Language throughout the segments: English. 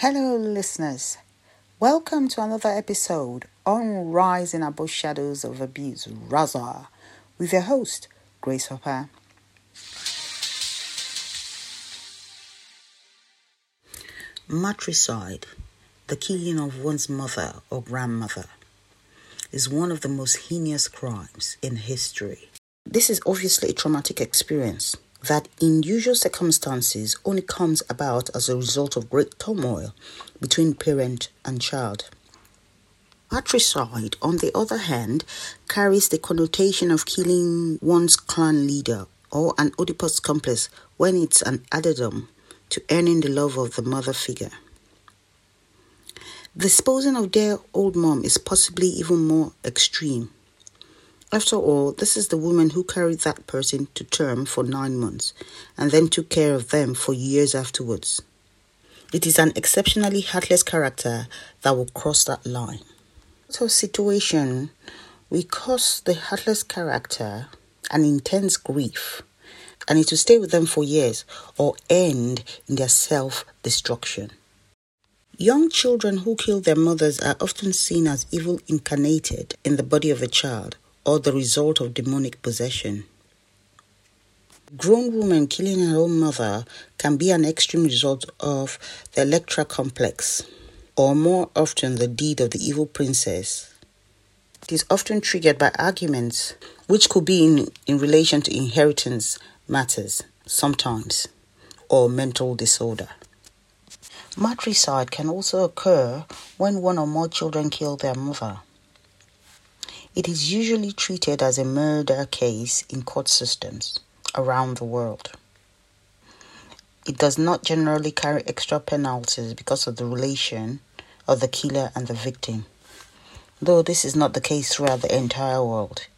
Hello, listeners. Welcome to another episode on Rising Above Shadows of Abuse, Raza, with your host, Grace Hopper. Matricide, the killing of one's mother or grandmother, is one of the most heinous crimes in history. This is obviously a traumatic experience that in usual circumstances only comes about as a result of great turmoil between parent and child. Patricide, on the other hand, carries the connotation of killing one's clan leader or an Oedipus complex when it's an addendum to earning the love of the mother figure. Disposing of their old mom is possibly even more extreme after all, this is the woman who carried that person to term for nine months and then took care of them for years afterwards. It is an exceptionally heartless character that will cross that line. So, situation we cause the heartless character an intense grief and it will stay with them for years or end in their self destruction. Young children who kill their mothers are often seen as evil incarnated in the body of a child or the result of demonic possession. Grown woman killing her own mother can be an extreme result of the Electra complex, or more often the deed of the evil princess. It is often triggered by arguments which could be in, in relation to inheritance matters, sometimes, or mental disorder. Matricide can also occur when one or more children kill their mother. It is usually treated as a murder case in court systems around the world. It does not generally carry extra penalties because of the relation of the killer and the victim. Though this is not the case throughout the entire world,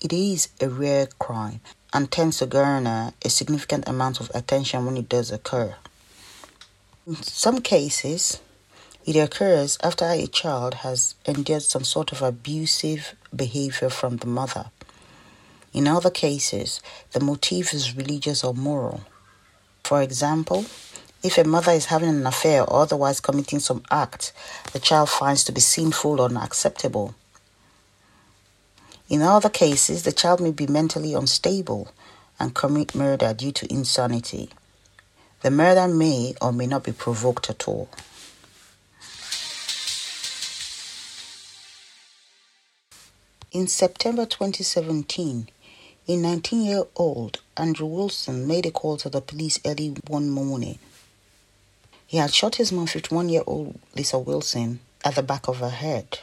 it is a rare crime and tends to garner a significant amount of attention when it does occur. In some cases, it occurs after a child has endured some sort of abusive behavior from the mother. In other cases, the motive is religious or moral. For example, if a mother is having an affair or otherwise committing some act the child finds to be sinful or unacceptable. In other cases, the child may be mentally unstable and commit murder due to insanity. The murder may or may not be provoked at all. In September 2017, a 19 year old Andrew Wilson made a call to the police early one morning. He had shot his mom, 51 year old Lisa Wilson, at the back of her head.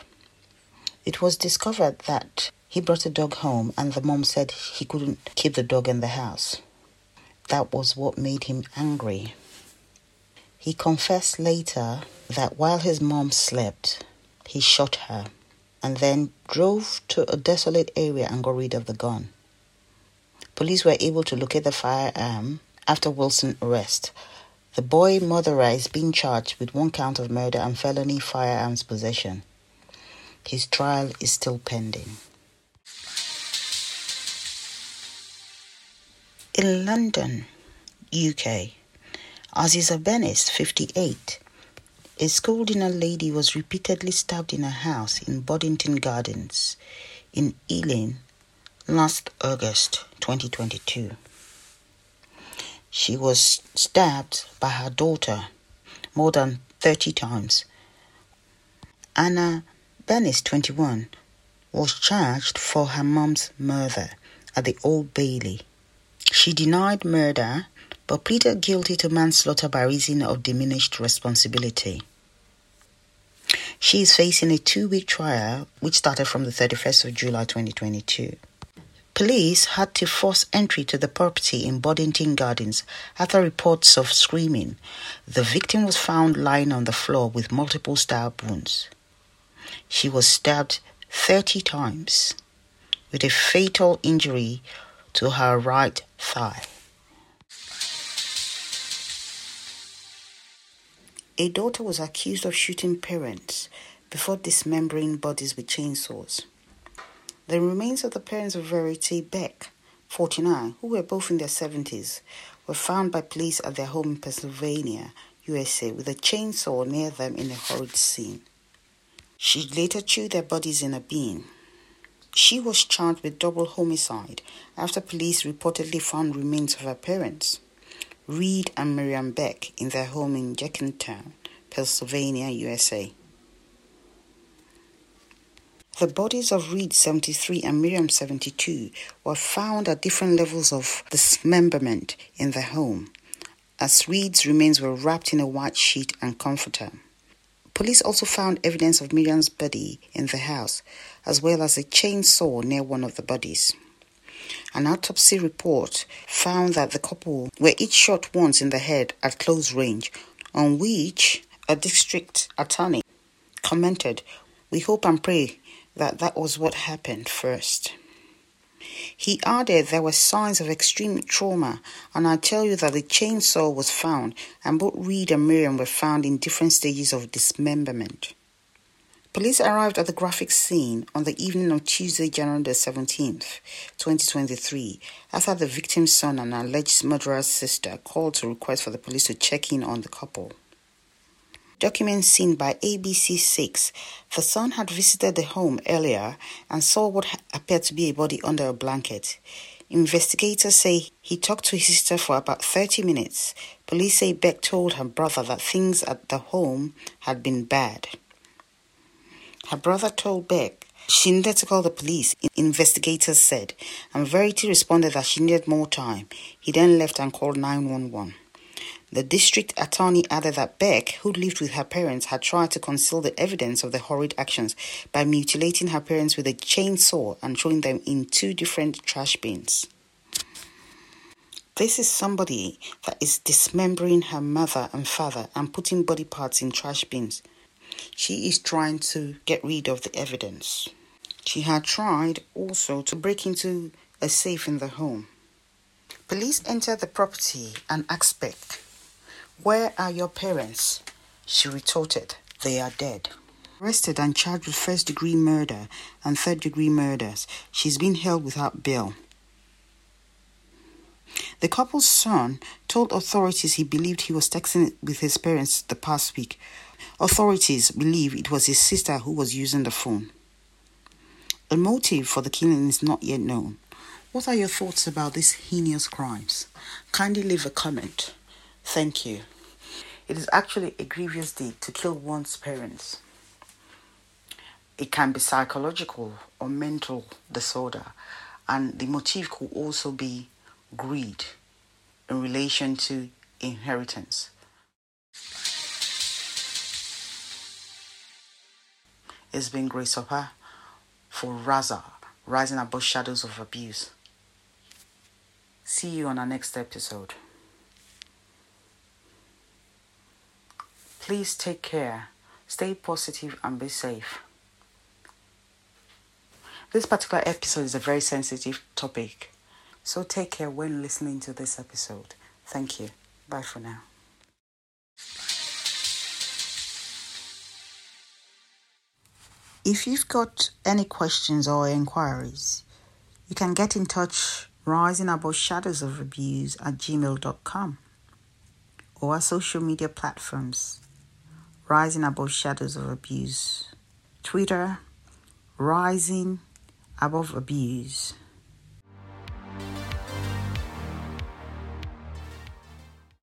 It was discovered that he brought a dog home and the mom said he couldn't keep the dog in the house. That was what made him angry. He confessed later that while his mom slept, he shot her and then drove to a desolate area and got rid of the gun. Police were able to locate the firearm um, after Wilson's arrest. The boy murderer is being charged with one count of murder and felony firearms possession. His trial is still pending. In London, UK, Aziza Benis, 58, a school dinner lady was repeatedly stabbed in her house in Boddington Gardens in Ealing last August 2022. She was stabbed by her daughter more than 30 times. Anna Benis, 21, was charged for her mum's murder at the Old Bailey. She denied murder but pleaded guilty to manslaughter by reason of diminished responsibility. She is facing a two week trial which started from the 31st of July 2022. Police had to force entry to the property in Boddington Gardens after reports of screaming. The victim was found lying on the floor with multiple stab wounds. She was stabbed 30 times with a fatal injury to her right thigh. A daughter was accused of shooting parents before dismembering bodies with chainsaws. The remains of the parents of Verity Beck, 49, who were both in their 70s, were found by police at their home in Pennsylvania, USA, with a chainsaw near them in a horrid scene. She later chewed their bodies in a bin. She was charged with double homicide after police reportedly found remains of her parents, Reed and Miriam Beck, in their home in Jenkintown, Pennsylvania, USA. The bodies of Reed 73 and Miriam 72 were found at different levels of dismemberment in their home, as Reed's remains were wrapped in a white sheet and comforter. Police also found evidence of Miriam's body in the house, as well as a chainsaw near one of the bodies. An autopsy report found that the couple were each shot once in the head at close range, on which a district attorney commented, We hope and pray that that was what happened first. He added there were signs of extreme trauma, and I tell you that the chainsaw was found, and both Reed and Miriam were found in different stages of dismemberment. Police arrived at the graphic scene on the evening of Tuesday, January the 17th, 2023, after the victim's son and alleged murderer's sister called to request for the police to check in on the couple. Documents seen by ABC6. The son had visited the home earlier and saw what appeared to be a body under a blanket. Investigators say he talked to his sister for about 30 minutes. Police say Beck told her brother that things at the home had been bad. Her brother told Beck she needed to call the police, investigators said, and Verity responded that she needed more time. He then left and called 911. The district attorney added that Beck, who lived with her parents, had tried to conceal the evidence of the horrid actions by mutilating her parents with a chainsaw and throwing them in two different trash bins. This is somebody that is dismembering her mother and father and putting body parts in trash bins. She is trying to get rid of the evidence. She had tried also to break into a safe in the home. Police entered the property and asked Beck where are your parents? She retorted, They are dead. Arrested and charged with first degree murder and third degree murders, she's been held without bail. The couple's son told authorities he believed he was texting with his parents the past week. Authorities believe it was his sister who was using the phone. The motive for the killing is not yet known. What are your thoughts about these heinous crimes? Kindly leave a comment. Thank you. It is actually a grievous deed to kill one's parents. It can be psychological or mental disorder, and the motive could also be greed in relation to inheritance. It's been Grace Opa for Raza, Rising Above Shadows of Abuse. See you on our next episode. Please take care, stay positive, and be safe. This particular episode is a very sensitive topic, so take care when listening to this episode. Thank you. Bye for now. If you've got any questions or inquiries, you can get in touch rising above shadows of abuse at gmail.com or our social media platforms Rising Above Shadows of Abuse. Twitter, Rising Above Abuse.